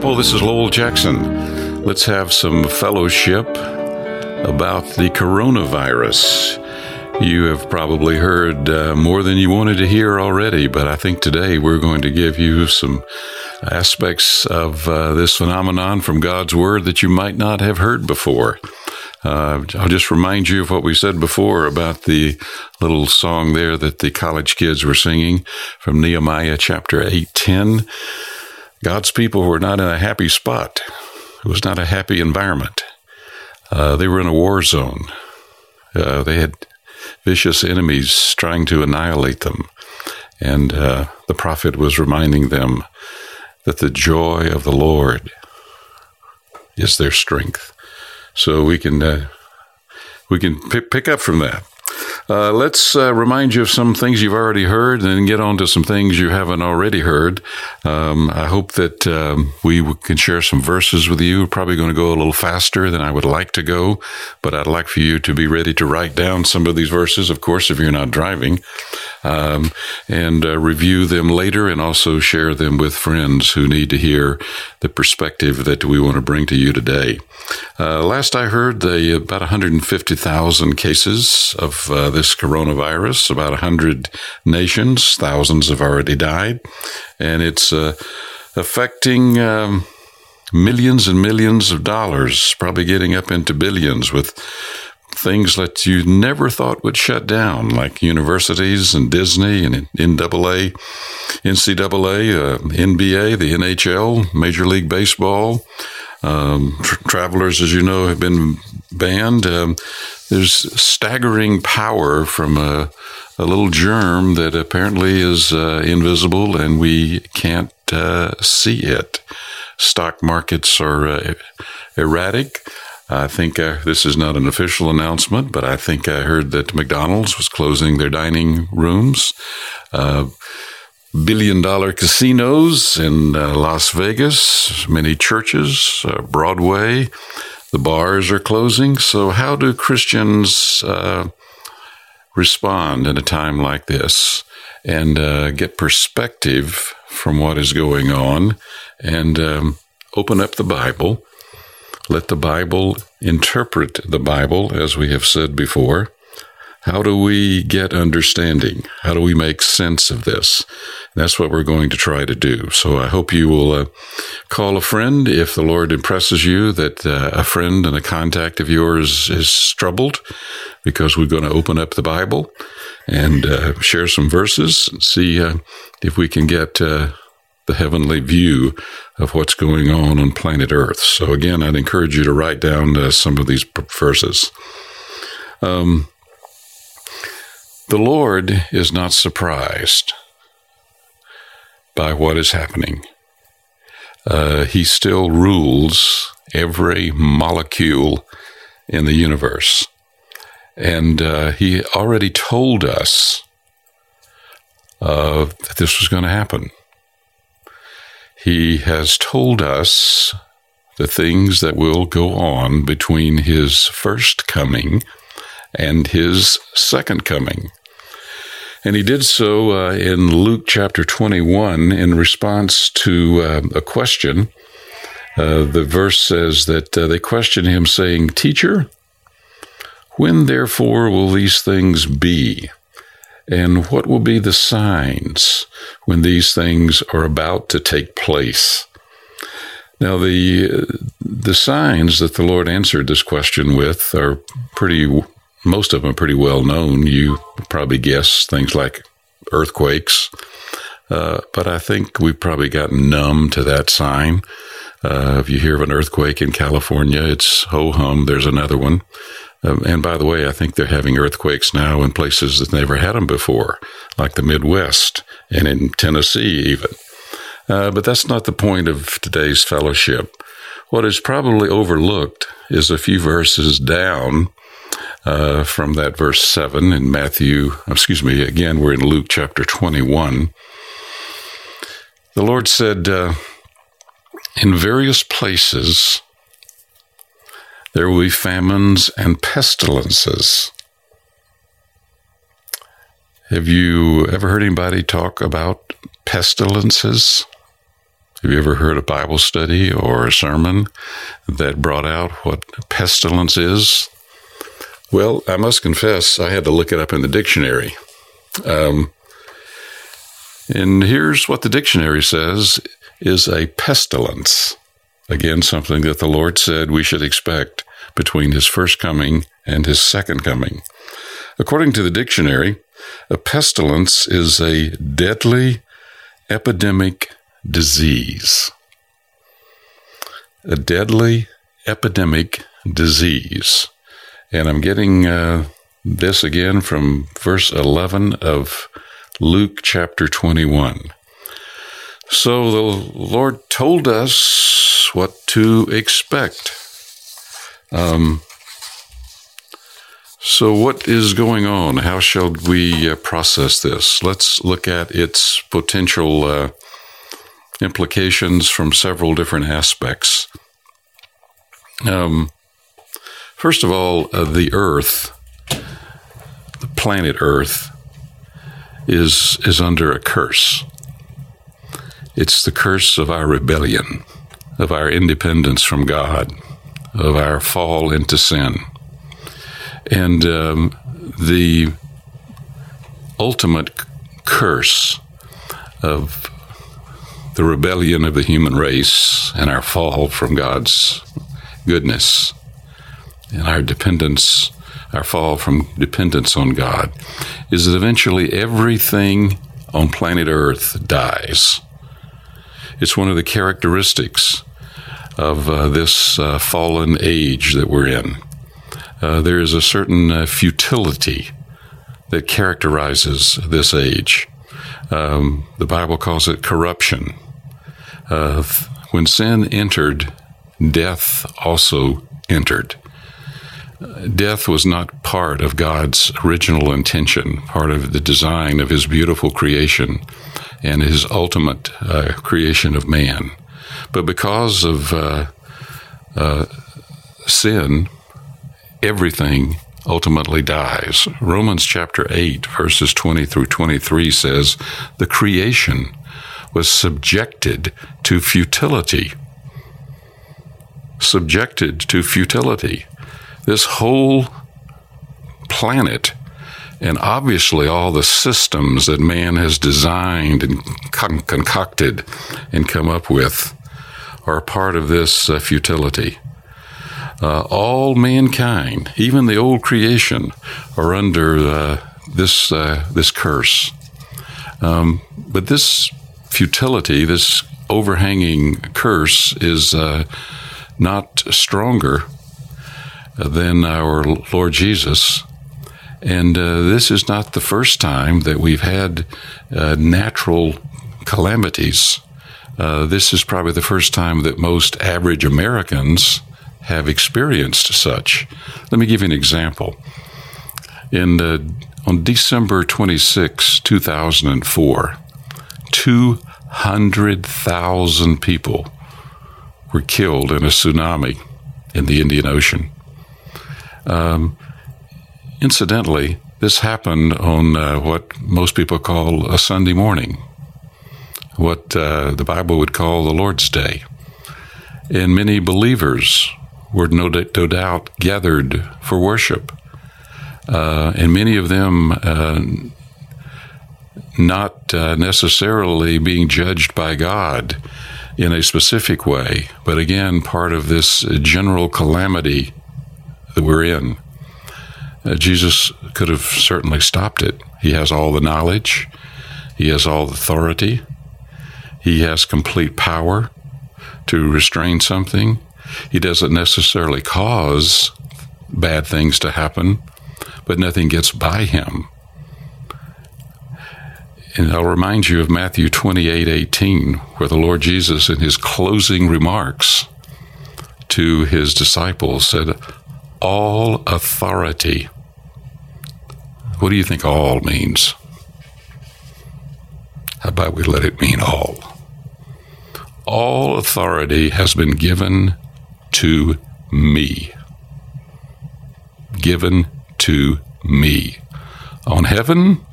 Apple. This is Lowell Jackson. Let's have some fellowship about the coronavirus. You have probably heard uh, more than you wanted to hear already, but I think today we're going to give you some aspects of uh, this phenomenon from God's Word that you might not have heard before. Uh, I'll just remind you of what we said before about the little song there that the college kids were singing from Nehemiah chapter 810. God's people were not in a happy spot. It was not a happy environment. Uh, they were in a war zone. Uh, they had vicious enemies trying to annihilate them. And uh, the prophet was reminding them that the joy of the Lord is their strength. So we can uh, we can p- pick up from that. Uh, let's uh, remind you of some things you've already heard and get on to some things you haven't already heard. Um, I hope that um, we can share some verses with you. We're probably going to go a little faster than I would like to go, but I'd like for you to be ready to write down some of these verses, of course, if you're not driving, um, and uh, review them later and also share them with friends who need to hear the perspective that we want to bring to you today. Uh, last I heard, the about 150,000 cases of uh, this coronavirus, about 100 nations, thousands have already died, and it's uh, affecting um, millions and millions of dollars, probably getting up into billions with things that you never thought would shut down, like universities and Disney and NAA, NCAA, uh, NBA, the NHL, Major League Baseball. Um, tra- travelers, as you know, have been banned. Um, there's staggering power from a, a, little germ that apparently is uh, invisible and we can't uh, see it. Stock markets are uh, erratic. I think uh, this is not an official announcement, but I think I heard that McDonald's was closing their dining rooms. Uh, billion dollar casinos in uh, Las Vegas, many churches, uh, Broadway, the bars are closing. So, how do Christians uh, respond in a time like this and uh, get perspective from what is going on and um, open up the Bible? Let the Bible interpret the Bible, as we have said before. How do we get understanding? How do we make sense of this? That's what we're going to try to do. So I hope you will uh, call a friend if the Lord impresses you that uh, a friend and a contact of yours is troubled, because we're going to open up the Bible and uh, share some verses and see uh, if we can get uh, the heavenly view of what's going on on planet Earth. So again, I'd encourage you to write down uh, some of these verses. Um, the Lord is not surprised by what is happening. Uh, he still rules every molecule in the universe. And uh, he already told us uh, that this was going to happen. He has told us the things that will go on between his first coming and his second coming. And he did so uh, in Luke chapter 21 in response to uh, a question. Uh, the verse says that uh, they questioned him, saying, Teacher, when therefore will these things be? And what will be the signs when these things are about to take place? Now, the, the signs that the Lord answered this question with are pretty most of them pretty well known. You probably guess things like earthquakes, uh, but I think we've probably gotten numb to that sign. Uh, if you hear of an earthquake in California, it's ho hum, there's another one. Um, and by the way, I think they're having earthquakes now in places that never had them before, like the Midwest and in Tennessee, even. Uh, but that's not the point of today's fellowship. What is probably overlooked is a few verses down uh, from that verse 7 in Matthew, excuse me, again, we're in Luke chapter 21. The Lord said, uh, In various places there will be famines and pestilences. Have you ever heard anybody talk about pestilences? Have you ever heard a Bible study or a sermon that brought out what pestilence is? Well, I must confess, I had to look it up in the dictionary. Um, and here's what the dictionary says is a pestilence. Again, something that the Lord said we should expect between his first coming and his second coming. According to the dictionary, a pestilence is a deadly epidemic disease. A deadly epidemic disease. And I'm getting uh, this again from verse 11 of Luke chapter 21. So the Lord told us what to expect. Um, so, what is going on? How shall we uh, process this? Let's look at its potential uh, implications from several different aspects. Um, first of all, uh, the Earth, the planet Earth, is is under a curse. It's the curse of our rebellion, of our independence from God, of our fall into sin. And um, the ultimate curse of the rebellion of the human race and our fall from God's goodness and our dependence, our fall from dependence on God, is that eventually everything on planet Earth dies. It's one of the characteristics of uh, this uh, fallen age that we're in uh, there is a certain uh, futility that characterizes this age. Um, the Bible calls it corruption. Uh, when sin entered, death also entered. Death was not part of God's original intention, part of the design of His beautiful creation and His ultimate uh, creation of man. But because of uh, uh, sin, everything ultimately dies. Romans chapter 8, verses 20 through 23 says, The creation was subjected to futility. Subjected to futility. This whole planet, and obviously all the systems that man has designed and concocted and come up with, are part of this uh, futility. Uh, all mankind, even the old creation, are under uh, this uh, this curse. Um, but this futility, this overhanging curse, is uh, not stronger than our Lord Jesus. And uh, this is not the first time that we've had uh, natural calamities. This is probably the first time that most average Americans have experienced such. Let me give you an example. In the, on December 26, 2004, 200,000 people were killed in a tsunami in the Indian Ocean. Um, incidentally, this happened on uh, what most people call a Sunday morning, what uh, the Bible would call the Lord's Day. And many believers were no, no doubt gathered for worship. Uh, and many of them uh, not uh, necessarily being judged by God in a specific way, but again, part of this general calamity that we're in. Uh, Jesus could have certainly stopped it. He has all the knowledge, He has all the authority, He has complete power to restrain something. He doesn't necessarily cause bad things to happen, but nothing gets by him. And I'll remind you of Matthew 28 18, where the Lord Jesus, in his closing remarks to his disciples, said, All authority. What do you think all means? How about we let it mean all? All authority has been given to me. Given to me on heaven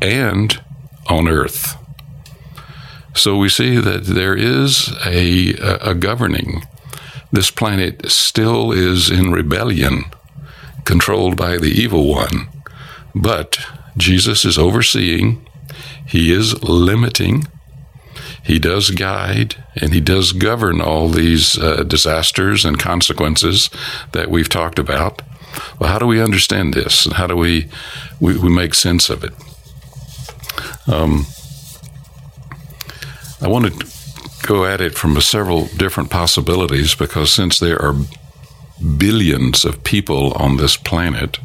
and on earth. So we see that there is a, a governing. This planet still is in rebellion, controlled by the evil one. But Jesus is overseeing, He is limiting, He does guide, and He does govern all these uh, disasters and consequences that we've talked about. Well, how do we understand this, and how do we we, we make sense of it? Um, I want to go at it from several different possibilities because since there are billions of people on this planet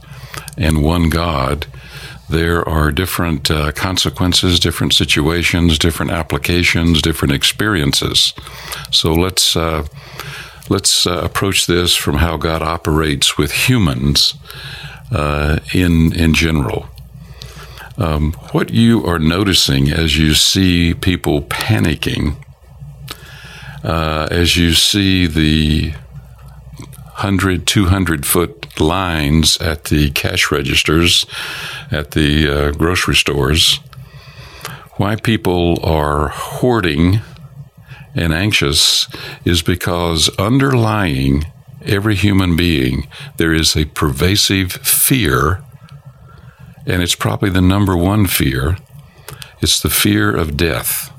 and one God, there are different uh, consequences, different situations, different applications, different experiences. So let's uh, let's uh, approach this from how God operates with humans uh, in in general. Um, what you are noticing as you see people panicking, uh, as you see the 100, 200 foot lines at the cash registers at the uh, grocery stores, why people are hoarding and anxious is because underlying every human being, there is a pervasive fear and it's probably the number one fear. It's the fear of death.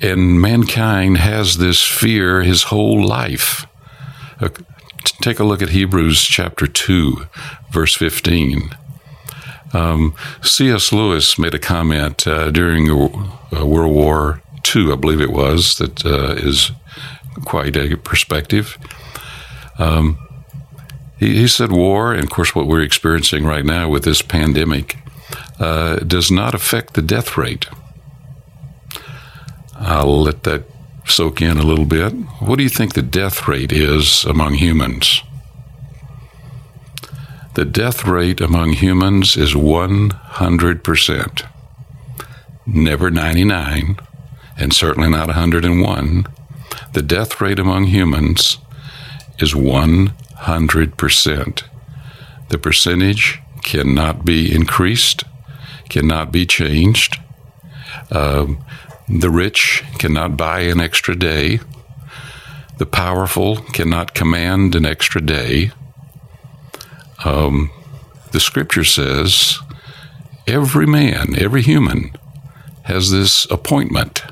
And mankind has this fear his whole life. Take a look at Hebrews chapter 2, verse 15. Um, C.S. Lewis made a comment uh, during uh, World War II, I believe it was, that uh, is quite a perspective. Um, he, he said war, and of course, what we're experiencing right now with this pandemic, uh, does not affect the death rate. I'll let that soak in a little bit. What do you think the death rate is among humans? The death rate among humans is 100%. Never 99, and certainly not 101. The death rate among humans is 100%. The percentage cannot be increased, cannot be changed. Um, the rich cannot buy an extra day. The powerful cannot command an extra day. Um, the scripture says every man, every human has this appointment.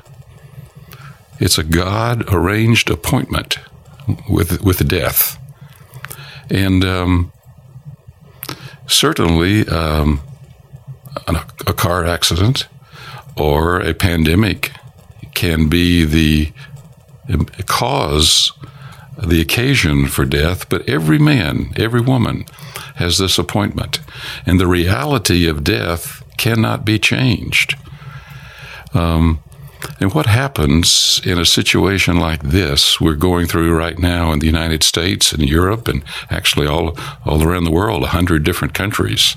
It's a God arranged appointment with, with death. And um, certainly, um, a car accident or a pandemic can be the cause, the occasion for death, but every man, every woman has this appointment. And the reality of death cannot be changed. Um, and what happens in a situation like this we're going through right now in the United States and Europe and actually all, all around the world, 100 different countries,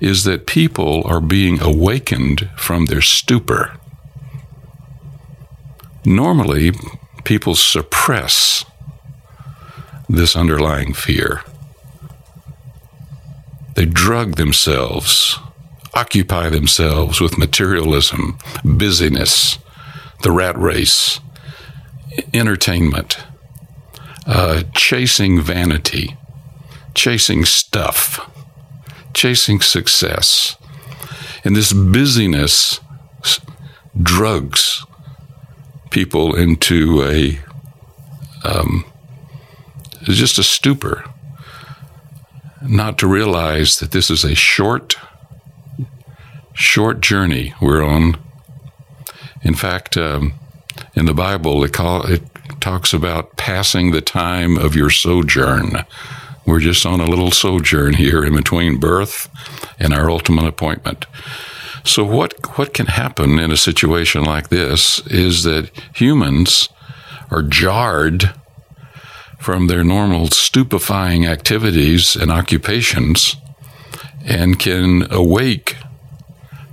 is that people are being awakened from their stupor. Normally, people suppress this underlying fear. They drug themselves occupy themselves with materialism, busyness, the rat race, entertainment, uh, chasing vanity, chasing stuff, chasing success. And this busyness drugs people into a um, just a stupor, not to realize that this is a short short journey we're on. In fact, um, in the Bible, it, call, it talks about passing the time of your sojourn. We're just on a little sojourn here in between birth and our ultimate appointment. So, what, what can happen in a situation like this is that humans are jarred from their normal stupefying activities and occupations and can awake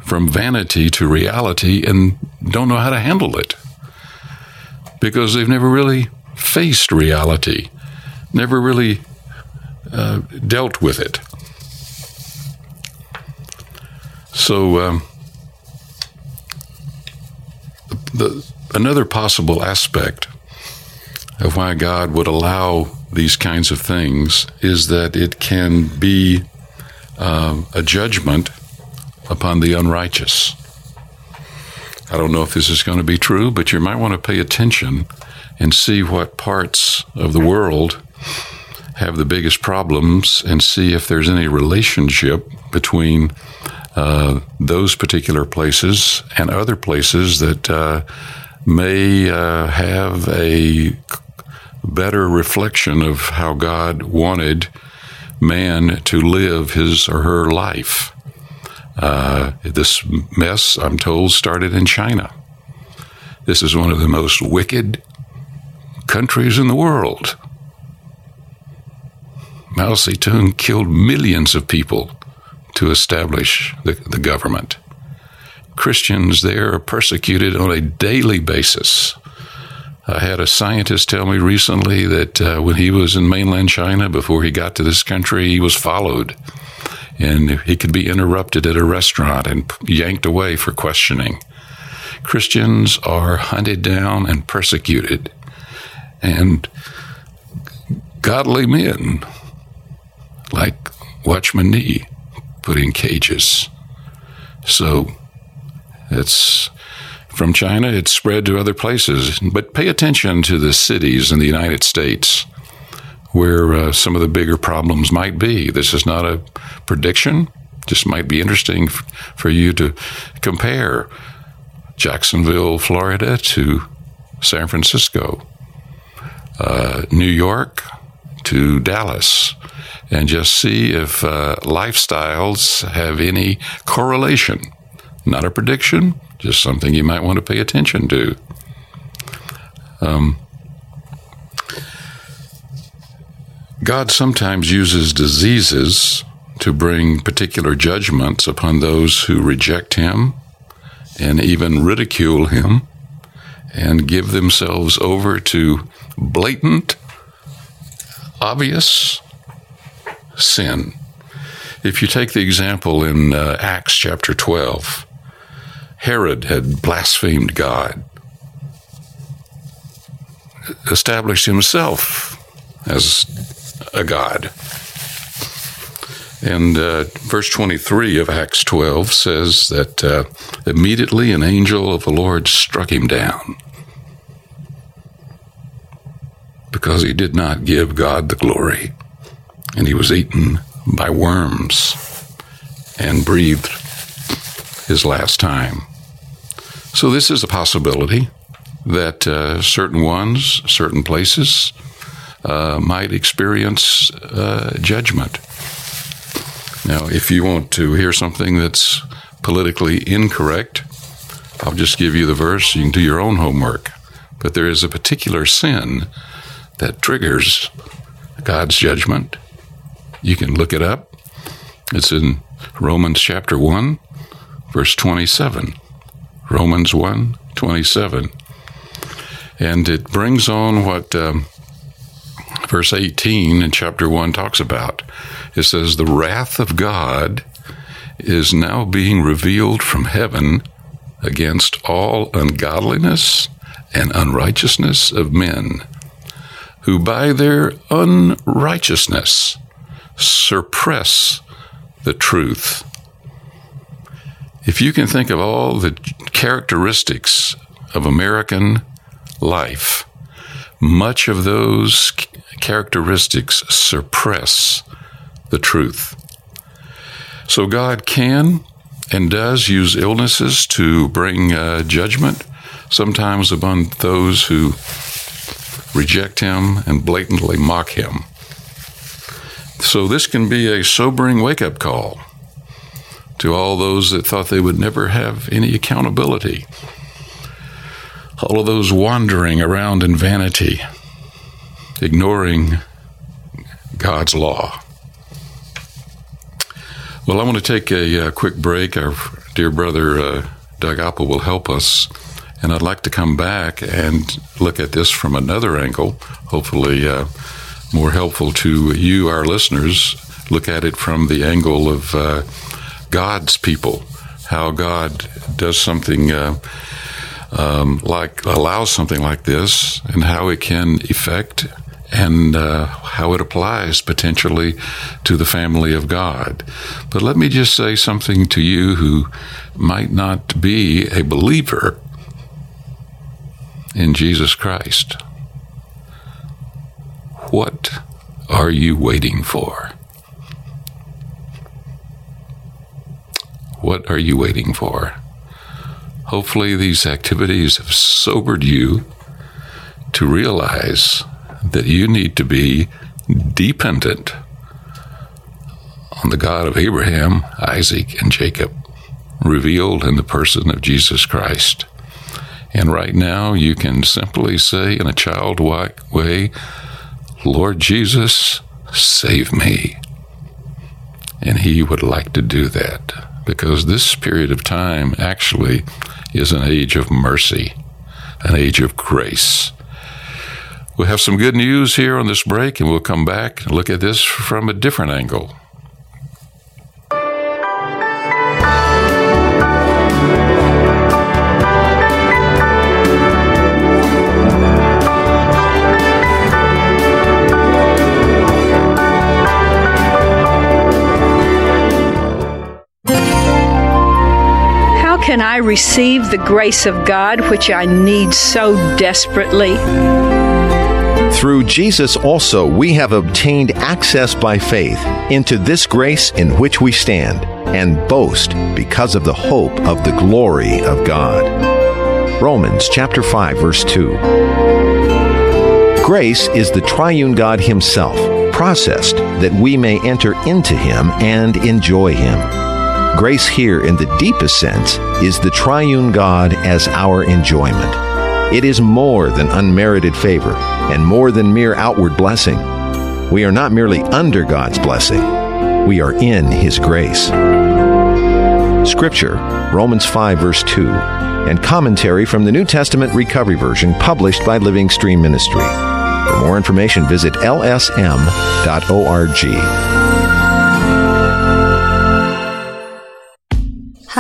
from vanity to reality and don't know how to handle it because they've never really faced reality, never really uh, dealt with it. So, um, the, another possible aspect of why God would allow these kinds of things is that it can be uh, a judgment upon the unrighteous. I don't know if this is going to be true, but you might want to pay attention and see what parts of the world have the biggest problems and see if there's any relationship between uh, those particular places and other places that uh, may uh, have a better reflection of how God wanted man to live his or her life. Uh, this mess, I'm told, started in China. This is one of the most wicked countries in the world. Mao Zedong killed millions of people to establish the, the government. Christians there are persecuted on a daily basis. I had a scientist tell me recently that uh, when he was in mainland China, before he got to this country, he was followed and he could be interrupted at a restaurant and yanked away for questioning. Christians are hunted down and persecuted, and godly men like Watchman Nee put in cages. So it's from China, it's spread to other places. But pay attention to the cities in the United States where uh, some of the bigger problems might be. This is not a prediction, just might be interesting f- for you to compare Jacksonville, Florida to San Francisco, uh, New York to Dallas, and just see if uh, lifestyles have any correlation. Not a prediction, just something you might want to pay attention to. Um, God sometimes uses diseases to bring particular judgments upon those who reject Him and even ridicule Him and give themselves over to blatant, obvious sin. If you take the example in uh, Acts chapter 12, Herod had blasphemed God, established himself as a God. And uh, verse 23 of Acts 12 says that uh, immediately an angel of the Lord struck him down because he did not give God the glory, and he was eaten by worms and breathed his last time. So, this is a possibility that uh, certain ones, certain places, uh, might experience uh, judgment. Now, if you want to hear something that's politically incorrect, I'll just give you the verse. You can do your own homework. But there is a particular sin that triggers God's judgment. You can look it up. It's in Romans chapter 1, verse 27. Romans 1, 27. And it brings on what um, verse 18 in chapter 1 talks about. It says, The wrath of God is now being revealed from heaven against all ungodliness and unrighteousness of men, who by their unrighteousness suppress the truth. If you can think of all the characteristics of American life, much of those characteristics suppress the truth. So God can and does use illnesses to bring uh, judgment, sometimes upon those who reject Him and blatantly mock Him. So this can be a sobering wake up call to all those that thought they would never have any accountability. All of those wandering around in vanity, ignoring God's law. Well, I want to take a, a uh, quick break. Our dear brother uh, Doug Apple will help us, and I'd like to come back and look at this from another angle, hopefully uh, more helpful to you, our listeners. Look at it from the angle of uh, God's people, how God does something uh, um, like allows something like this and how it can affect and uh, how it applies potentially to the family of God. But let me just say something to you who might not be a believer in Jesus Christ. What are you waiting for? What are you waiting for? Hopefully, these activities have sobered you to realize that you need to be dependent on the God of Abraham, Isaac, and Jacob, revealed in the person of Jesus Christ. And right now, you can simply say in a childlike way, Lord Jesus, save me. And He would like to do that because this period of time actually is an age of mercy, an age of grace. We'll have some good news here on this break, and we'll come back and look at this from a different angle. Can I receive the grace of God which I need so desperately? Through Jesus also we have obtained access by faith into this grace in which we stand and boast because of the hope of the glory of God. Romans chapter 5 verse 2. Grace is the triune God himself, processed that we may enter into him and enjoy him. Grace here, in the deepest sense, is the triune God as our enjoyment. It is more than unmerited favor and more than mere outward blessing. We are not merely under God's blessing, we are in His grace. Scripture, Romans 5, verse 2, and commentary from the New Testament Recovery Version published by Living Stream Ministry. For more information, visit lsm.org.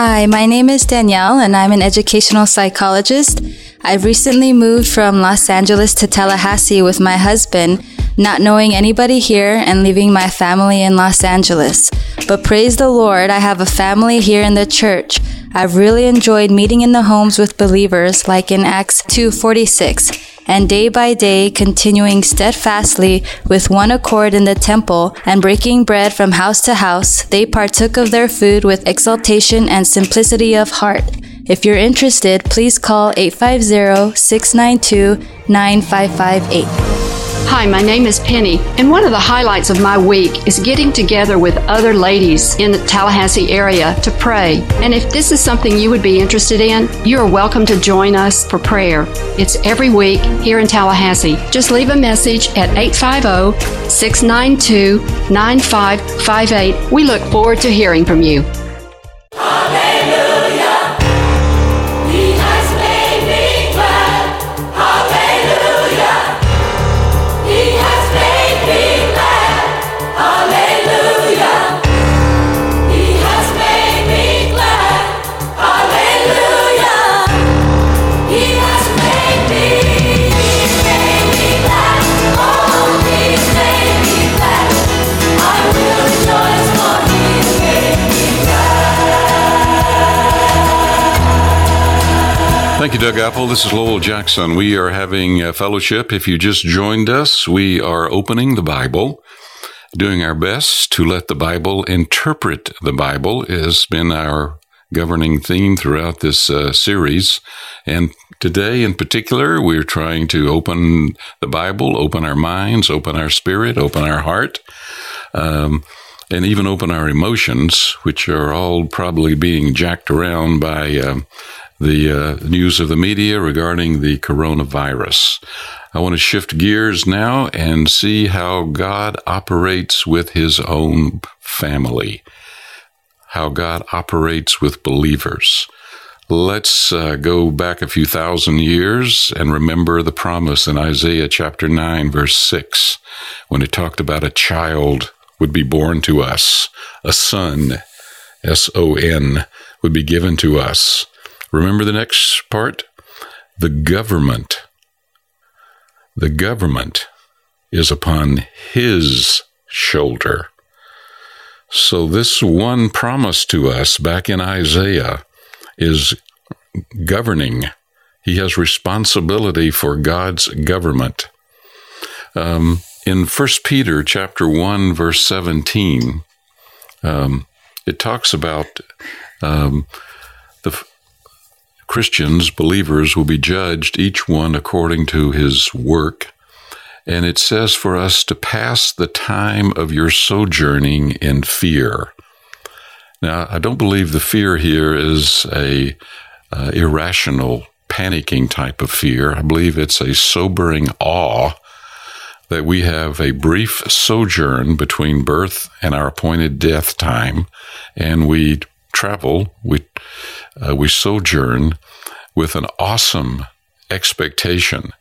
Hi, my name is Danielle and I'm an educational psychologist. I've recently moved from Los Angeles to Tallahassee with my husband, not knowing anybody here and leaving my family in Los Angeles. But praise the Lord, I have a family here in the church. I've really enjoyed meeting in the homes with believers like in Acts 2:46 and day by day continuing steadfastly with one accord in the temple and breaking bread from house to house, they partook of their food with exultation and simplicity of heart. If you're interested, please call 850 692 9558. Hi, my name is Penny, and one of the highlights of my week is getting together with other ladies in the Tallahassee area to pray. And if this is something you would be interested in, you are welcome to join us for prayer. It's every week here in Tallahassee. Just leave a message at 850 692 9558. We look forward to hearing from you. Thank you, Doug Apple. This is Lowell Jackson. We are having a fellowship. If you just joined us, we are opening the Bible, doing our best to let the Bible interpret the Bible has been our governing theme throughout this uh, series. And today in particular, we're trying to open the Bible, open our minds, open our spirit, open our heart. Um, and even open our emotions, which are all probably being jacked around by um, the uh, news of the media regarding the coronavirus. I want to shift gears now and see how God operates with his own family, how God operates with believers. Let's uh, go back a few thousand years and remember the promise in Isaiah chapter 9, verse 6, when it talked about a child would be born to us, a son, S O N, would be given to us Remember the next part? the government. The government is upon his shoulder. So, this one promise to us back in Isaiah is governing. He has responsibility for God's government. Um, in 1 Peter chapter 1, verse 17, um, it talks about um, the Christians, believers, will be judged, each one according to his work. And it says for us to pass the time of your sojourning in fear. Now, I don't believe the fear here is a uh, irrational, panicking type of fear. I believe it's a sobering awe that we have a brief sojourn between birth and our appointed death time, and we travel, we uh, we sojourn with an awesome expectation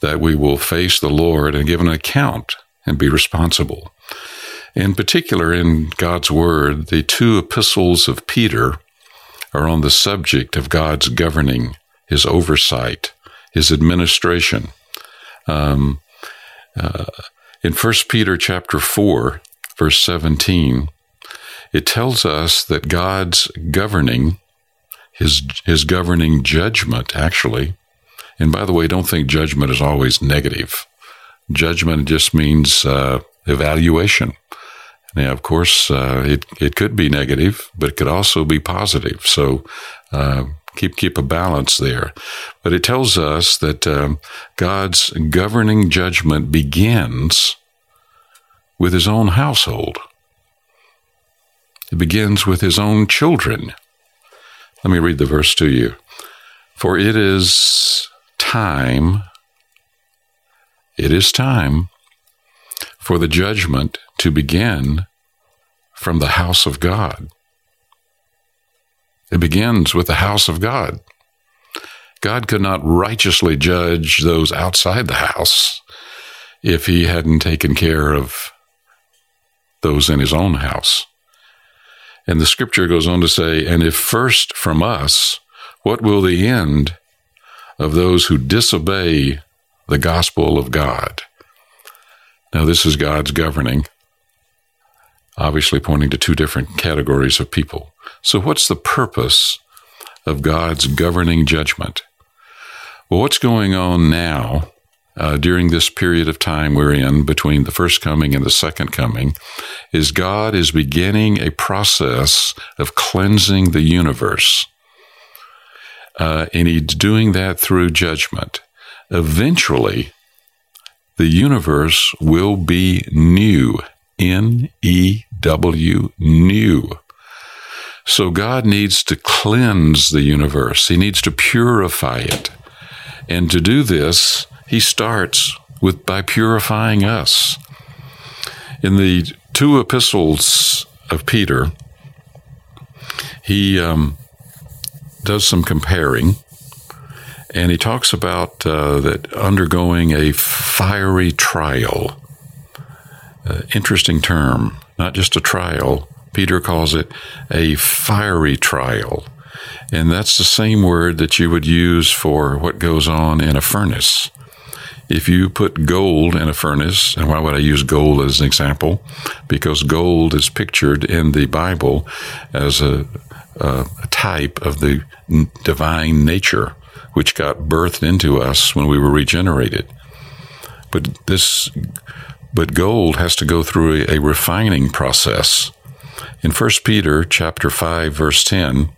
that we will face the Lord and give an account and be responsible. In particular, in God's Word, the two epistles of Peter are on the subject of God's governing, His oversight, His administration. Um, uh, in 1 Peter chapter 4, verse 17, it tells us that God's governing, his, his governing judgment, actually, and by the way, don't think judgment is always negative. Judgment just means uh, evaluation. Now, of course, uh, it, it could be negative, but it could also be positive. So uh, keep keep a balance there. But it tells us that um, God's governing judgment begins with His own household. It begins with His own children. Let me read the verse to you. For it is time, it is time for the judgment to begin from the house of God. It begins with the house of God. God could not righteously judge those outside the house if he hadn't taken care of those in his own house. And the scripture goes on to say, And if first from us, what will the end of those who disobey the gospel of God? Now, this is God's governing, obviously pointing to two different categories of people. So, what's the purpose of God's governing judgment? Well, what's going on now uh, during this period of time we're in between the first coming and the second coming is God is beginning a process of cleansing the universe. Uh, and he's doing that through judgment. Eventually, the universe will be new. N E W, new. So God needs to cleanse the universe, He needs to purify it. And to do this, He starts with by purifying us. In the two epistles of Peter, he um, does some comparing and he talks about uh, that undergoing a fiery trial. Uh, interesting term, not just a trial. Peter calls it a fiery trial. And that's the same word that you would use for what goes on in a furnace. If you put gold in a furnace, and why would I use gold as an example? Because gold is pictured in the Bible as a, a type of the divine nature which got birthed into us when we were regenerated. But this, but gold has to go through a, a refining process. In 1 Peter chapter 5 verse 10,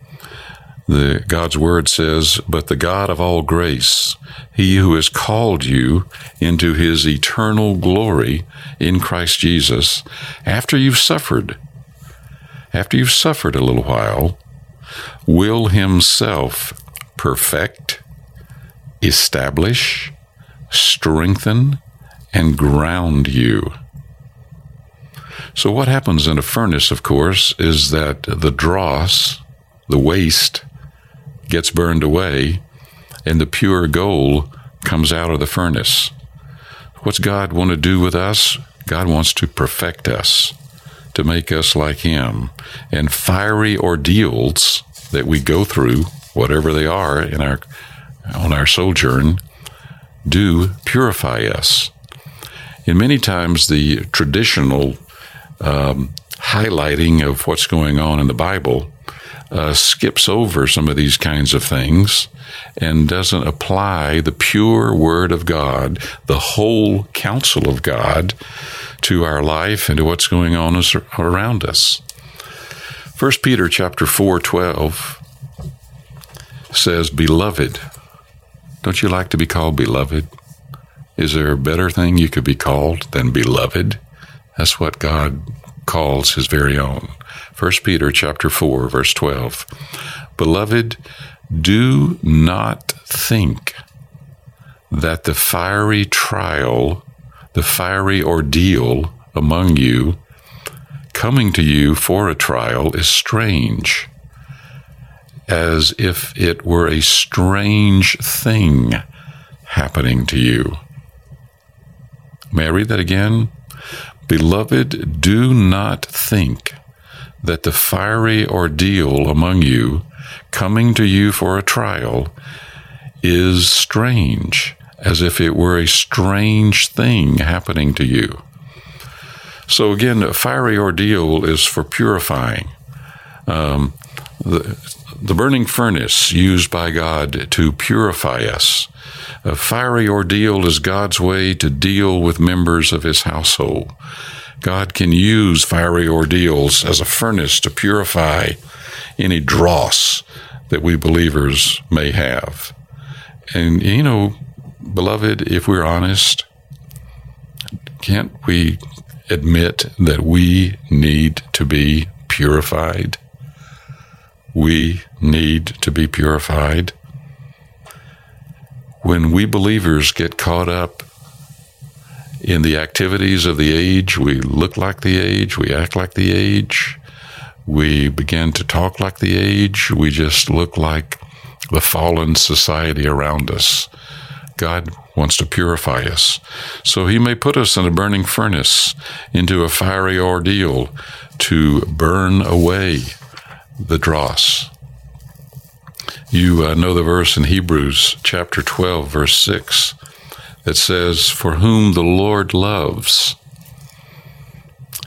the God's word says, "But the God of all grace, he who has called you into his eternal glory in Christ Jesus, after you've suffered, after you've suffered a little while, will himself perfect, establish, strengthen, and ground you. So, what happens in a furnace, of course, is that the dross, the waste, gets burned away, and the pure gold comes out of the furnace. What's God want to do with us? God wants to perfect us, to make us like Him. And fiery ordeals that we go through, whatever they are in our on our sojourn do purify us. And many times the traditional um, highlighting of what's going on in the Bible uh, skips over some of these kinds of things and doesn't apply the pure Word of God, the whole counsel of God, to our life and to what's going on around us. 1 Peter chapter 4 12 says, Beloved. Don't you like to be called beloved? Is there a better thing you could be called than beloved? That's what God calls his very own. 1 Peter chapter 4 verse 12. Beloved, do not think that the fiery trial, the fiery ordeal among you coming to you for a trial is strange, as if it were a strange thing happening to you. May I read that again? Beloved, do not think that the fiery ordeal among you, coming to you for a trial, is strange, as if it were a strange thing happening to you. So, again, a fiery ordeal is for purifying. Um, the, the burning furnace used by God to purify us. A fiery ordeal is God's way to deal with members of his household. God can use fiery ordeals as a furnace to purify any dross that we believers may have. And, you know, beloved, if we're honest, can't we admit that we need to be purified? We need to be purified. When we believers get caught up in the activities of the age. We look like the age. We act like the age. We begin to talk like the age. We just look like the fallen society around us. God wants to purify us. So he may put us in a burning furnace, into a fiery ordeal to burn away the dross. You uh, know the verse in Hebrews chapter 12, verse 6 that says, For whom the Lord loves,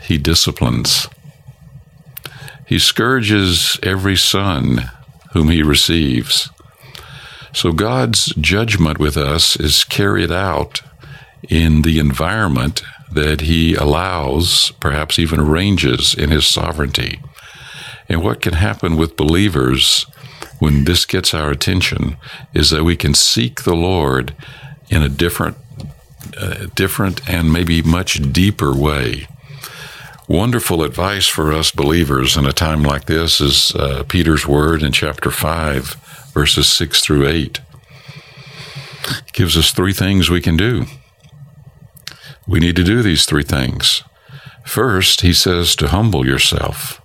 he disciplines. He scourges every son whom he receives. So God's judgment with us is carried out in the environment that he allows, perhaps even arranges in his sovereignty. And what can happen with believers when this gets our attention is that we can seek the Lord in a different, uh, different and maybe much deeper way. Wonderful advice for us believers in a time like this is uh, Peter's word in chapter 5, verses 6 through 8. It gives us three things we can do. We need to do these three things. First, he says to humble yourself,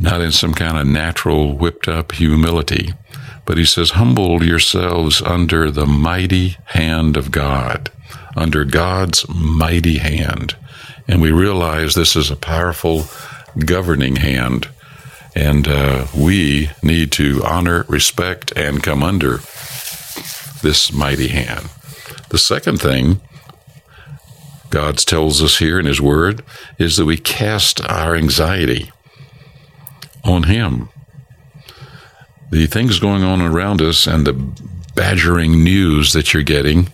not in some kind of natural, whipped up humility, but he says, Humble yourselves under the mighty hand of God, under God's mighty hand. And we realize this is a powerful governing hand. And uh, we need to honor, respect, and come under this mighty hand. The second thing God tells us here in His Word is that we cast our anxiety on Him the things going on around us and the badgering news that you're getting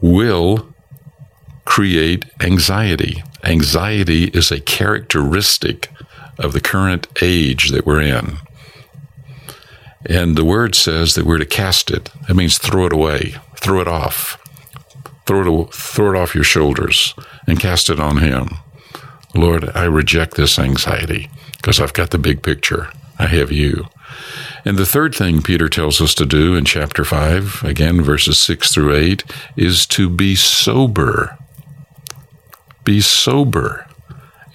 will create anxiety. Anxiety is a characteristic of the current age that we're in. And the word says that we're to cast it. That means throw it away, throw it off, throw it, throw it off your shoulders and cast it on Him. Lord, I reject this anxiety because I've got the big picture. I have you. And the third thing Peter tells us to do in chapter 5, again, verses 6 through 8, is to be sober. Be sober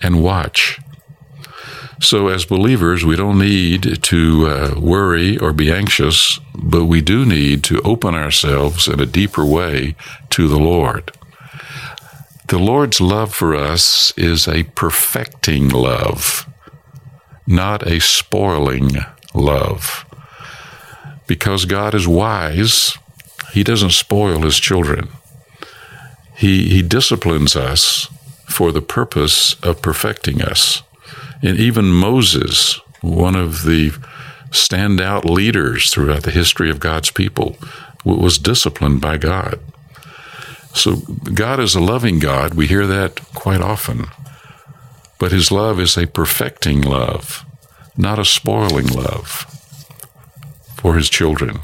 and watch. So, as believers, we don't need to uh, worry or be anxious, but we do need to open ourselves in a deeper way to the Lord. The Lord's love for us is a perfecting love, not a spoiling love. because God is wise, He doesn't spoil His children. He, he disciplines us for the purpose of perfecting us. And even Moses, one of the standout leaders throughout the history of God's people, was disciplined by God. So God is a loving God. We hear that quite often. But his love is a perfecting love, not a spoiling love for his children.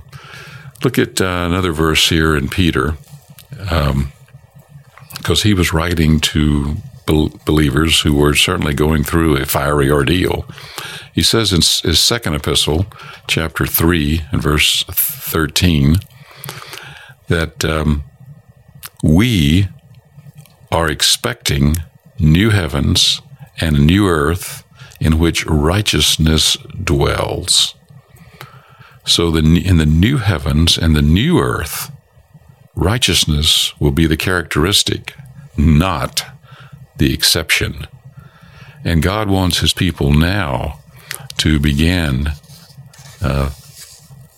Look at uh, another verse here in Peter, because um, he was writing to believers who were certainly going through a fiery ordeal. He says in his second epistle, chapter 3, and verse 13, that um, we are expecting new heavens and a new earth in which righteousness dwells. So, the, in the new heavens and the new earth, righteousness will be the characteristic, not the exception. And God wants His people now to begin uh,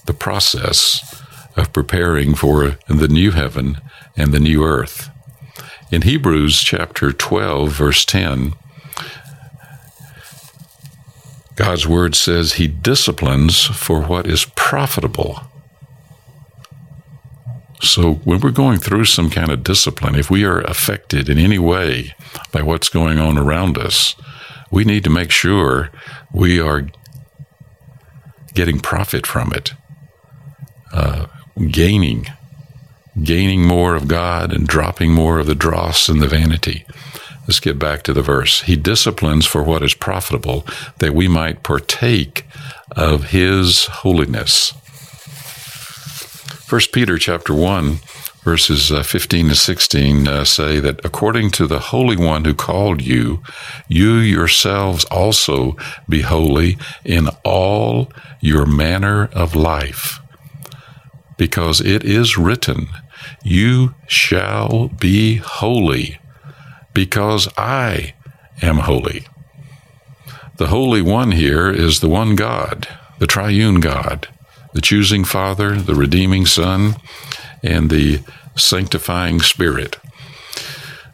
the process of preparing for the new heaven and the new earth. In Hebrews chapter 12, verse 10, God's word says he disciplines for what is profitable. So, when we're going through some kind of discipline, if we are affected in any way by what's going on around us, we need to make sure we are getting profit from it, uh, gaining, gaining more of God and dropping more of the dross and the vanity. Let's get back to the verse. He disciplines for what is profitable, that we might partake of his holiness. 1 Peter chapter 1 verses uh, 15 to 16 uh, say that according to the Holy One who called you, you yourselves also be holy in all your manner of life. Because it is written, You shall be holy, because I am holy. The Holy One here is the one God, the triune God, the choosing Father, the redeeming Son, and the sanctifying Spirit.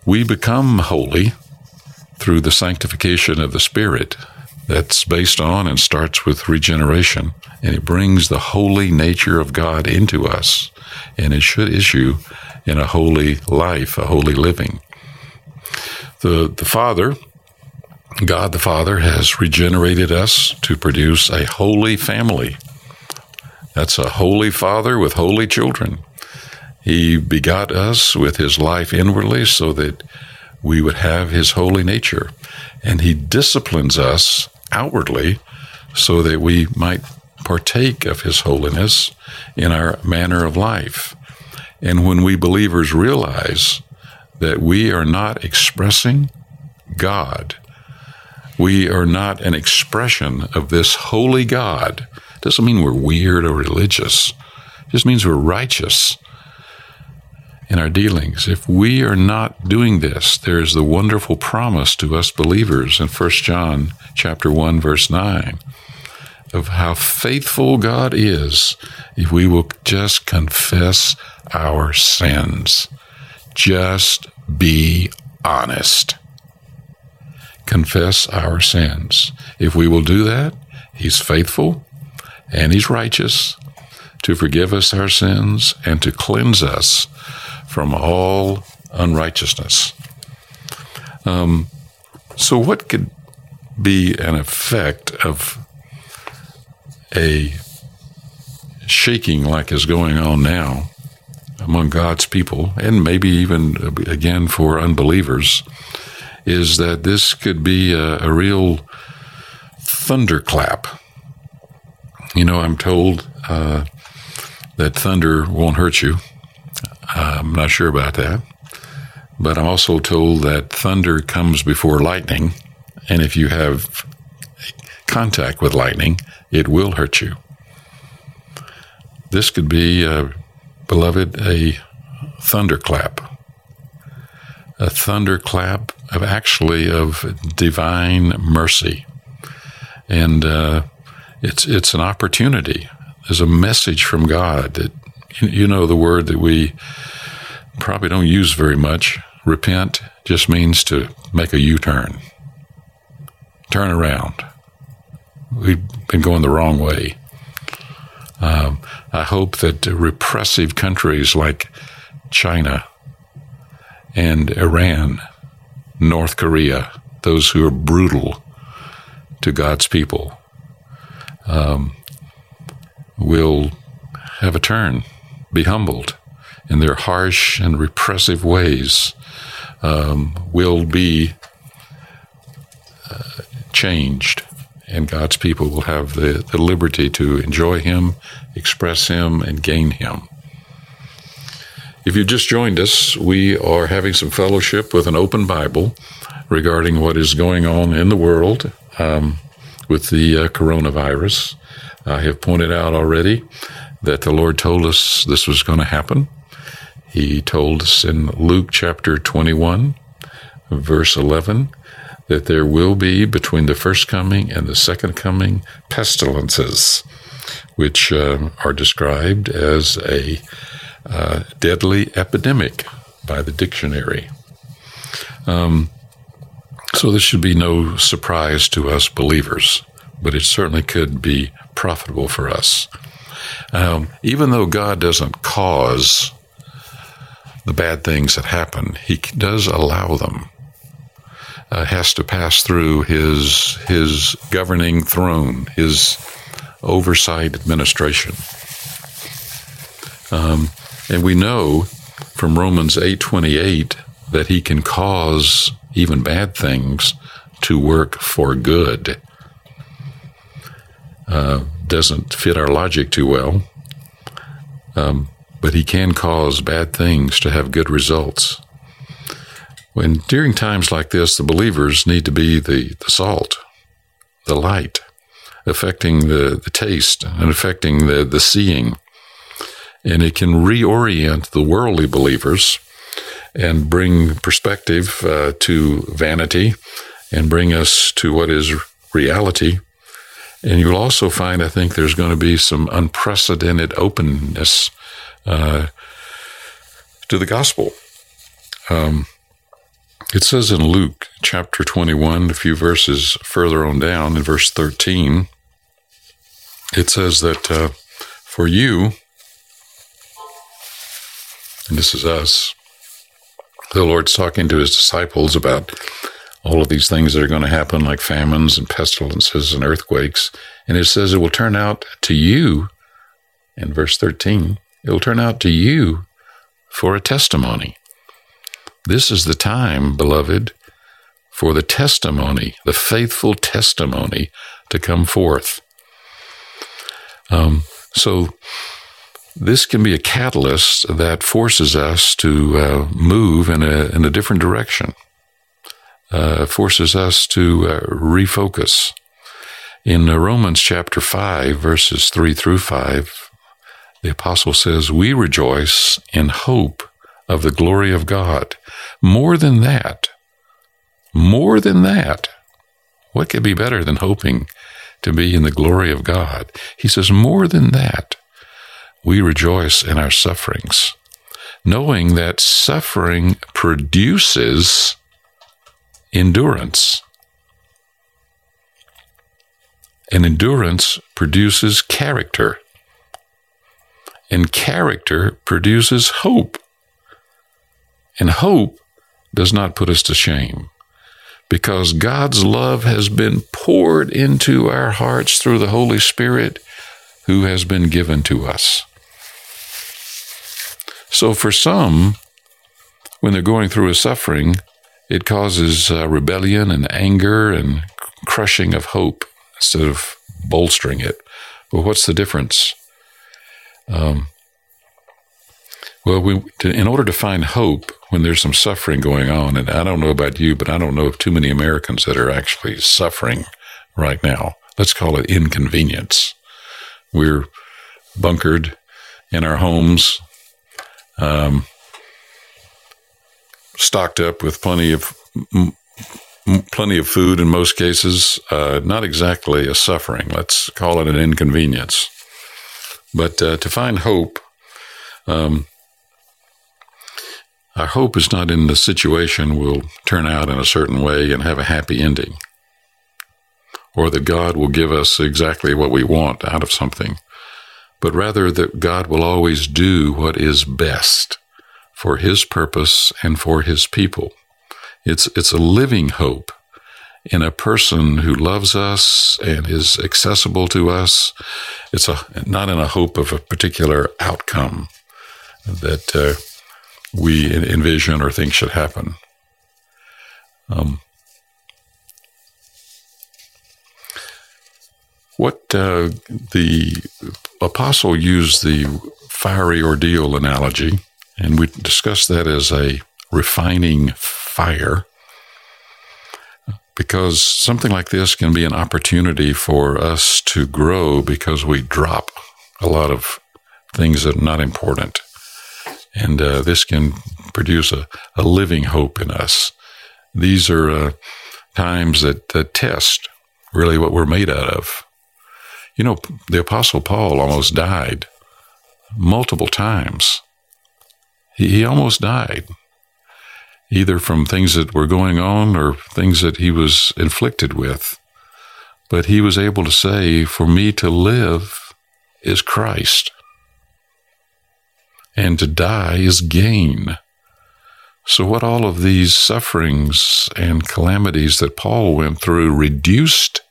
We become holy through the sanctification of the Spirit that's based on and starts with regeneration, and it brings the holy nature of God into us, and it should issue in a holy life, a holy living. The, the Father, God the Father, has regenerated us to produce a holy family. That's a holy Father with holy children. He begot us with his life inwardly so that we would have his holy nature. And he disciplines us outwardly so that we might partake of his holiness in our manner of life. And when we believers realize that we are not expressing God. We are not an expression of this holy God. Doesn't mean we're weird or religious. It just means we're righteous in our dealings. If we are not doing this, there is the wonderful promise to us believers in 1 John chapter 1 verse 9 of how faithful God is if we will just confess our sins. Just be honest. Confess our sins. If we will do that, He's faithful and He's righteous to forgive us our sins and to cleanse us from all unrighteousness. Um, so, what could be an effect of a shaking like is going on now among God's people, and maybe even again for unbelievers, is that this could be a, a real thunderclap. You know, I'm told uh, that thunder won't hurt you. I'm not sure about that. But I'm also told that thunder comes before lightning, and if you have contact with lightning, it will hurt you. This could be uh, beloved, a thunderclap. A thunderclap of actually of divine mercy. And uh, it's, it's an opportunity is a message from God that, you know, the word that we probably don't use very much, repent, just means to make a U turn, turn around. We've been going the wrong way. Um, I hope that repressive countries like China and Iran, North Korea, those who are brutal to God's people, um, will have a turn, be humbled, in their harsh and repressive ways, um, will be uh, changed, and God's people will have the, the liberty to enjoy Him, express Him, and gain Him. If you just joined us, we are having some fellowship with an open Bible regarding what is going on in the world um, with the uh, coronavirus. I have pointed out already that the Lord told us this was going to happen. He told us in Luke chapter 21, verse 11, that there will be between the first coming and the second coming pestilences, which uh, are described as a uh, deadly epidemic by the dictionary. Um, so this should be no surprise to us believers, but it certainly could be profitable for us. Um, even though God doesn't cause the bad things that happen, He does allow them. Uh, has to pass through His His governing throne, His oversight administration. Um, and we know from Romans 8:28 that he can cause even bad things to work for good. Uh, doesn't fit our logic too well, um, but he can cause bad things to have good results. When during times like this, the believers need to be the, the salt, the light, affecting the, the taste and affecting the, the seeing and it can reorient the worldly believers and bring perspective uh, to vanity and bring us to what is reality. And you'll also find, I think, there's going to be some unprecedented openness uh, to the gospel. Um, it says in Luke chapter 21, a few verses further on down, in verse 13, it says that uh, for you, and this is us. The Lord's talking to his disciples about all of these things that are going to happen, like famines and pestilences and earthquakes. And it says it will turn out to you, in verse 13, it will turn out to you for a testimony. This is the time, beloved, for the testimony, the faithful testimony to come forth. Um, so this can be a catalyst that forces us to uh, move in a, in a different direction, uh, forces us to uh, refocus. In uh, Romans chapter 5, verses 3 through 5, the apostle says, We rejoice in hope of the glory of God. More than that, more than that, what could be better than hoping to be in the glory of God? He says, More than that we rejoice in our sufferings, knowing that suffering produces endurance. And endurance produces character. And character produces hope. And hope does not put us to shame because God's love has been poured into our hearts through the Holy Spirit who has been given to us. So for some, when they're going through a suffering, it causes uh, rebellion and anger and crushing of hope instead of bolstering it. Well, what's the difference? Um, well, we, to, in order to find hope when there's some suffering going on, and I don't know about you, but I don't know of too many Americans that are actually suffering right now. Let's call it inconvenience. We're bunkered in our homes um, stocked up with plenty of m- plenty of food in most cases. Uh, not exactly a suffering. Let's call it an inconvenience. But uh, to find hope, um, our hope is not in the situation will turn out in a certain way and have a happy ending, or that God will give us exactly what we want out of something, but rather that God will always do what is best for His purpose and for His people. It's, it's a living hope in a person who loves us and is accessible to us. It's a, not in a hope of a particular outcome that uh, we envision or think should happen. Um, what uh, the apostle used the fiery ordeal analogy, and we discussed that as a refining fire, because something like this can be an opportunity for us to grow because we drop a lot of things that are not important. And uh, this can produce a, a, living hope in us. These are uh, times that, that test really what we're made out of. You know, the Apostle Paul almost died multiple times. He, he almost died, either from things that were going on or things that he was inflicted with. But he was able to say, For me to live is Christ and to die is gain. So, what all of these sufferings and calamities that Paul went through reduced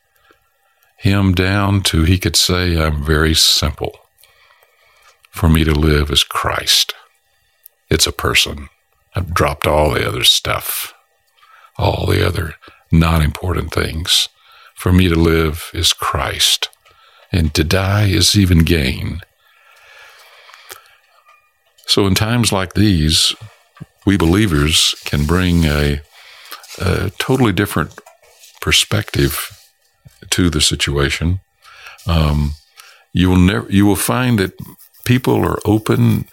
him down to, he could say, I'm very simple. For me to live is Christ. It's a person. I've dropped all the other stuff, all the other non important things. For me to live is Christ, and to die is even gain. So, in times like these, we believers can bring a, a totally different perspective to the situation. Um, you will never, you will find that people are open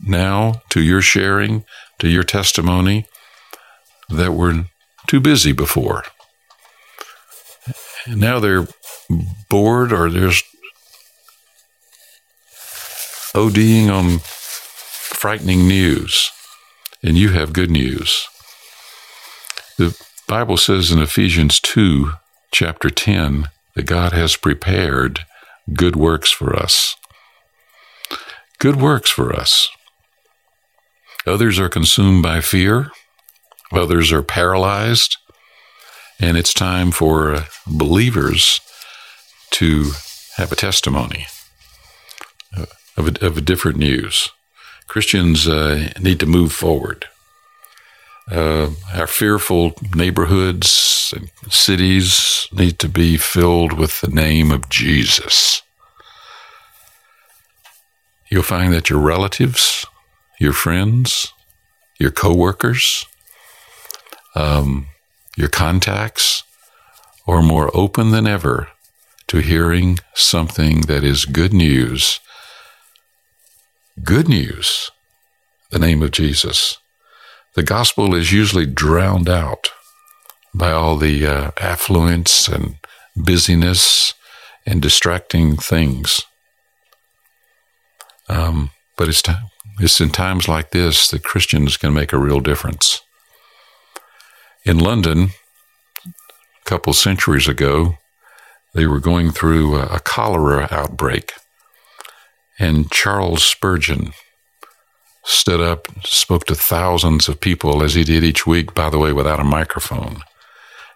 now to your sharing, to your testimony that were too busy before. Now they're bored or they're ODing on frightening news, and you have good news. The Bible says in Ephesians 2, chapter 10, that God has prepared good works for us. Good works for us. Others are consumed by fear, others are paralyzed, and it's time for uh, believers to have a testimony uh, of a, of a different news. Christians uh, need to move forward. Uh, our fearful neighborhoods and cities need to be filled with the name of Jesus. You'll find that your relatives, your friends, your coworkers, um, your contacts are more open than ever to hearing something that is good news good news, the name of Jesus. The gospel is usually drowned out by all the uh, affluence and busyness and distracting things. Um, but it's, it's in times like this that Christians can make a real difference. In London, a couple centuries ago, they were going through a, a cholera outbreak. And Charles Spurgeon stood up, spoke to thousands of people as he did each week, by the way, without a microphone.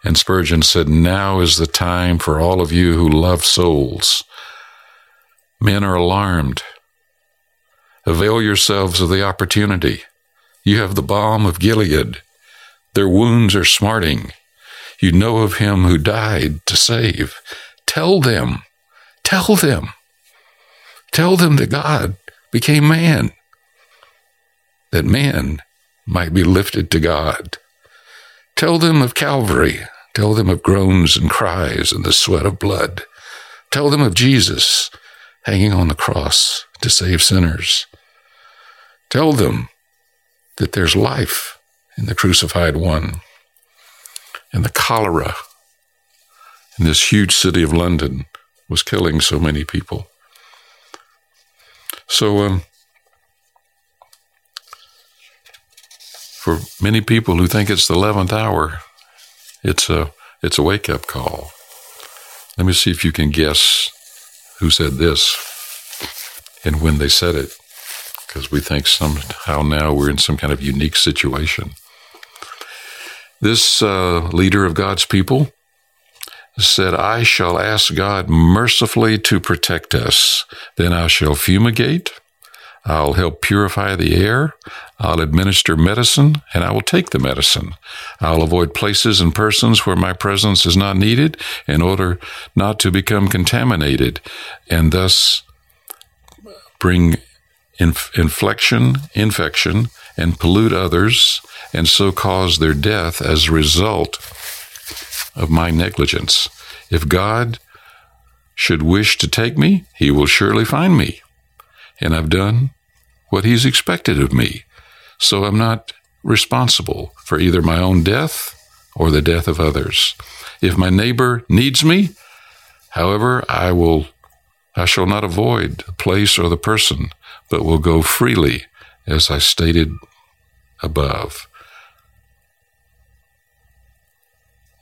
And Spurgeon said, Now is the time for all of you who love souls. Men are alarmed. Avail yourselves of the opportunity. You have the balm of Gilead. Their wounds are smarting. You know of him who died to save. Tell them, tell them Tell them that God became man, that man might be lifted to God. Tell them of Calvary. Tell them of groans and cries and the sweat of blood. Tell them of Jesus hanging on the cross to save sinners. Tell them that there's life in the crucified one. And the cholera in this huge city of London was killing so many people. So, um, for many people who think it's the eleventh hour, it's a it's a wake up call. Let me see if you can guess who said this and when they said it, because we think somehow now we're in some kind of unique situation. This uh, leader of God's people said, I shall ask God mercifully to protect us. Then I shall fumigate. I'll help purify the air. I'll administer medicine and I will take the medicine. I'll avoid places and persons where my presence is not needed in order not to become contaminated and thus bring inf- inflection, infection, and pollute others and so cause their death as a result of my negligence. If God should wish to take me, he will surely find me. And I've done what he's expected of me. So I'm not responsible for either my own death or the death of others. If my neighbor needs me, however, I will I shall not avoid the place or the person, but will go freely, as I stated above.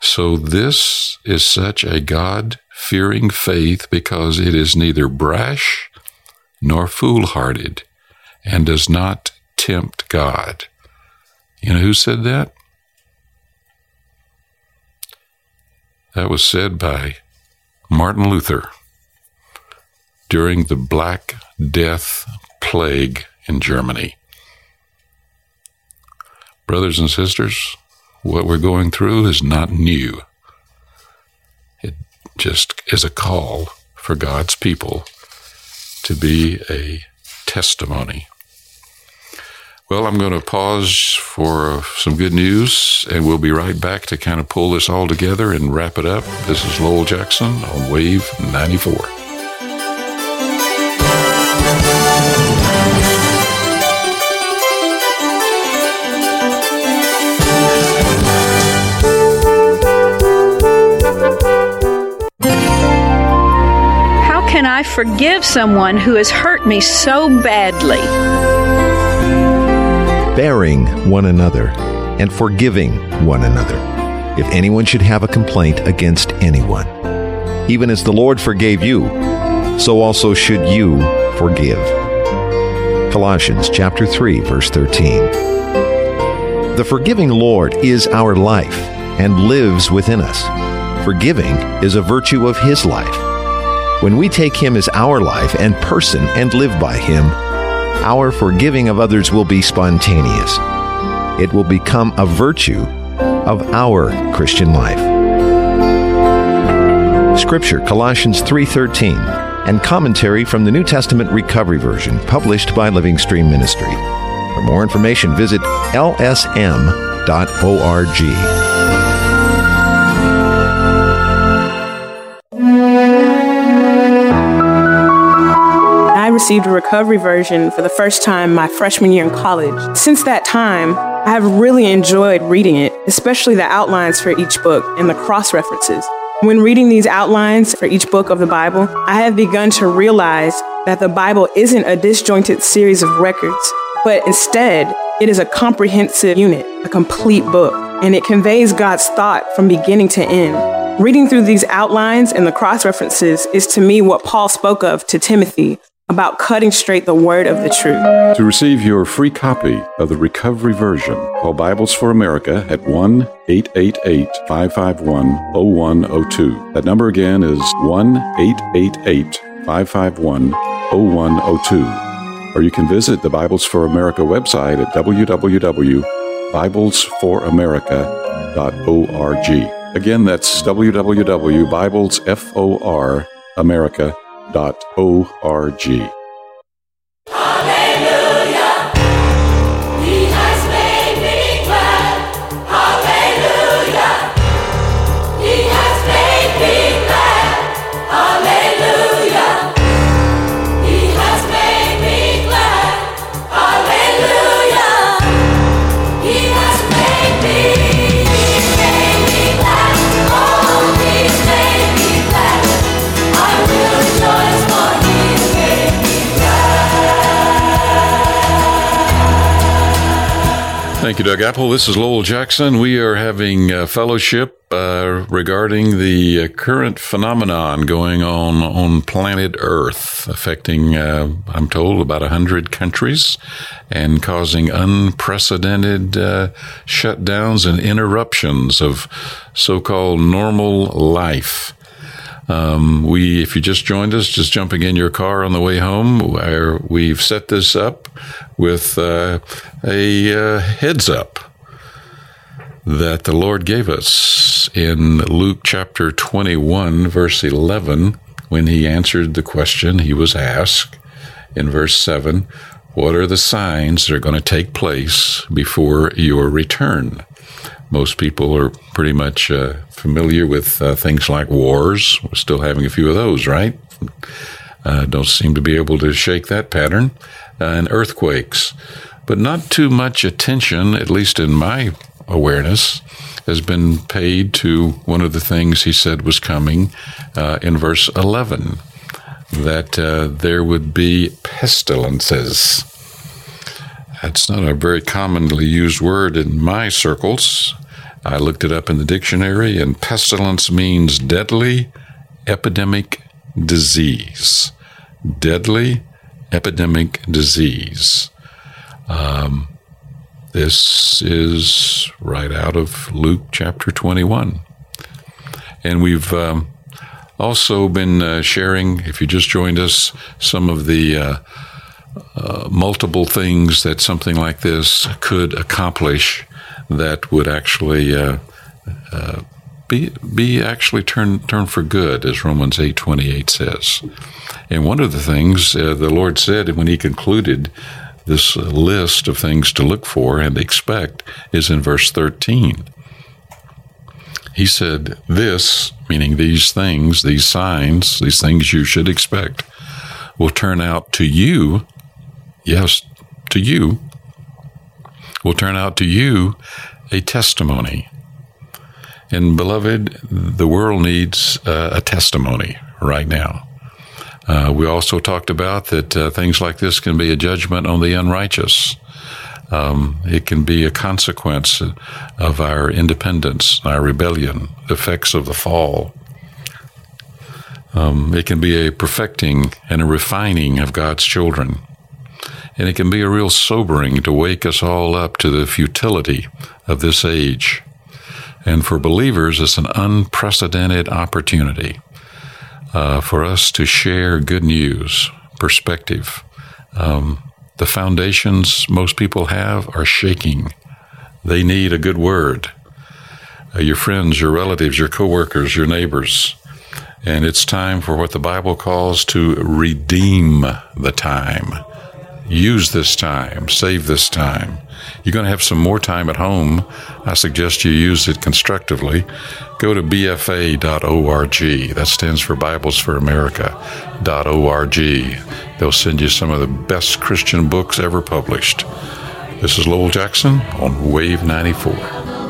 So, this is such a God fearing faith because it is neither brash nor foolhardy and does not tempt God. You know who said that? That was said by Martin Luther during the Black Death plague in Germany. Brothers and sisters, what we're going through is not new. It just is a call for God's people to be a testimony. Well, I'm going to pause for some good news, and we'll be right back to kind of pull this all together and wrap it up. This is Lowell Jackson on Wave 94. Forgive someone who has hurt me so badly? Bearing one another and forgiving one another. If anyone should have a complaint against anyone, even as the Lord forgave you, so also should you forgive. Colossians chapter 3 verse 13. The forgiving Lord is our life and lives within us. Forgiving is a virtue of his life. When we take Him as our life and person and live by Him, our forgiving of others will be spontaneous. It will become a virtue of our Christian life. Scripture Colossians 3:13 and commentary from the New Testament Recovery Version published by Living Stream Ministry. For more information visit lsm.org. received a recovery version for the first time my freshman year in college. Since that time, I have really enjoyed reading it, especially the outlines for each book and the cross references. When reading these outlines for each book of the Bible, I have begun to realize that the Bible isn't a disjointed series of records, but instead, it is a comprehensive unit, a complete book, and it conveys God's thought from beginning to end. Reading through these outlines and the cross references is to me what Paul spoke of to Timothy about cutting straight the word of the truth. To receive your free copy of the recovery version, call Bibles for America at 1 888 551 0102. That number again is 1 888 551 0102. Or you can visit the Bibles for America website at www.biblesforamerica.org. Again, that's www.biblesforamerica.org www.ccc.org. Thank you, Doug Apple. This is Lowell Jackson. We are having a fellowship uh, regarding the uh, current phenomenon going on on planet Earth, affecting, uh, I'm told, about 100 countries and causing unprecedented uh, shutdowns and interruptions of so called normal life. Um, we, if you just joined us, just jumping in your car on the way home, where we've set this up with uh, a uh, heads up that the Lord gave us in Luke chapter 21, verse 11, when he answered the question he was asked in verse 7 What are the signs that are going to take place before your return? Most people are pretty much uh, familiar with uh, things like wars. We're still having a few of those, right? Uh, don't seem to be able to shake that pattern. Uh, and earthquakes. But not too much attention, at least in my awareness, has been paid to one of the things he said was coming uh, in verse 11 that uh, there would be pestilences. That's not a very commonly used word in my circles. I looked it up in the dictionary, and pestilence means deadly epidemic disease. Deadly epidemic disease. Um, this is right out of Luke chapter 21. And we've um, also been uh, sharing, if you just joined us, some of the uh, uh, multiple things that something like this could accomplish that would actually uh, uh, be be actually turn turn for good, as Romans eight twenty eight says. And one of the things uh, the Lord said when He concluded this list of things to look for and expect is in verse thirteen. He said, "This, meaning these things, these signs, these things you should expect, will turn out to you, yes, to you." Will turn out to you a testimony. And beloved, the world needs uh, a testimony right now. Uh, we also talked about that uh, things like this can be a judgment on the unrighteous. Um, it can be a consequence of our independence, our rebellion, effects of the fall. Um, it can be a perfecting and a refining of God's children. And it can be a real sobering to wake us all up to the futility of this age. And for believers, it's an unprecedented opportunity uh, for us to share good news, perspective. Um, the foundations most people have are shaking. They need a good word. Uh, your friends, your relatives, your coworkers, your neighbors. And it's time for what the Bible calls to redeem the time use this time, save this time. You're going to have some more time at home. I suggest you use it constructively. Go to bfa.org. That stands for Bibles for America.org. They'll send you some of the best Christian books ever published. This is Lowell Jackson on Wave 94.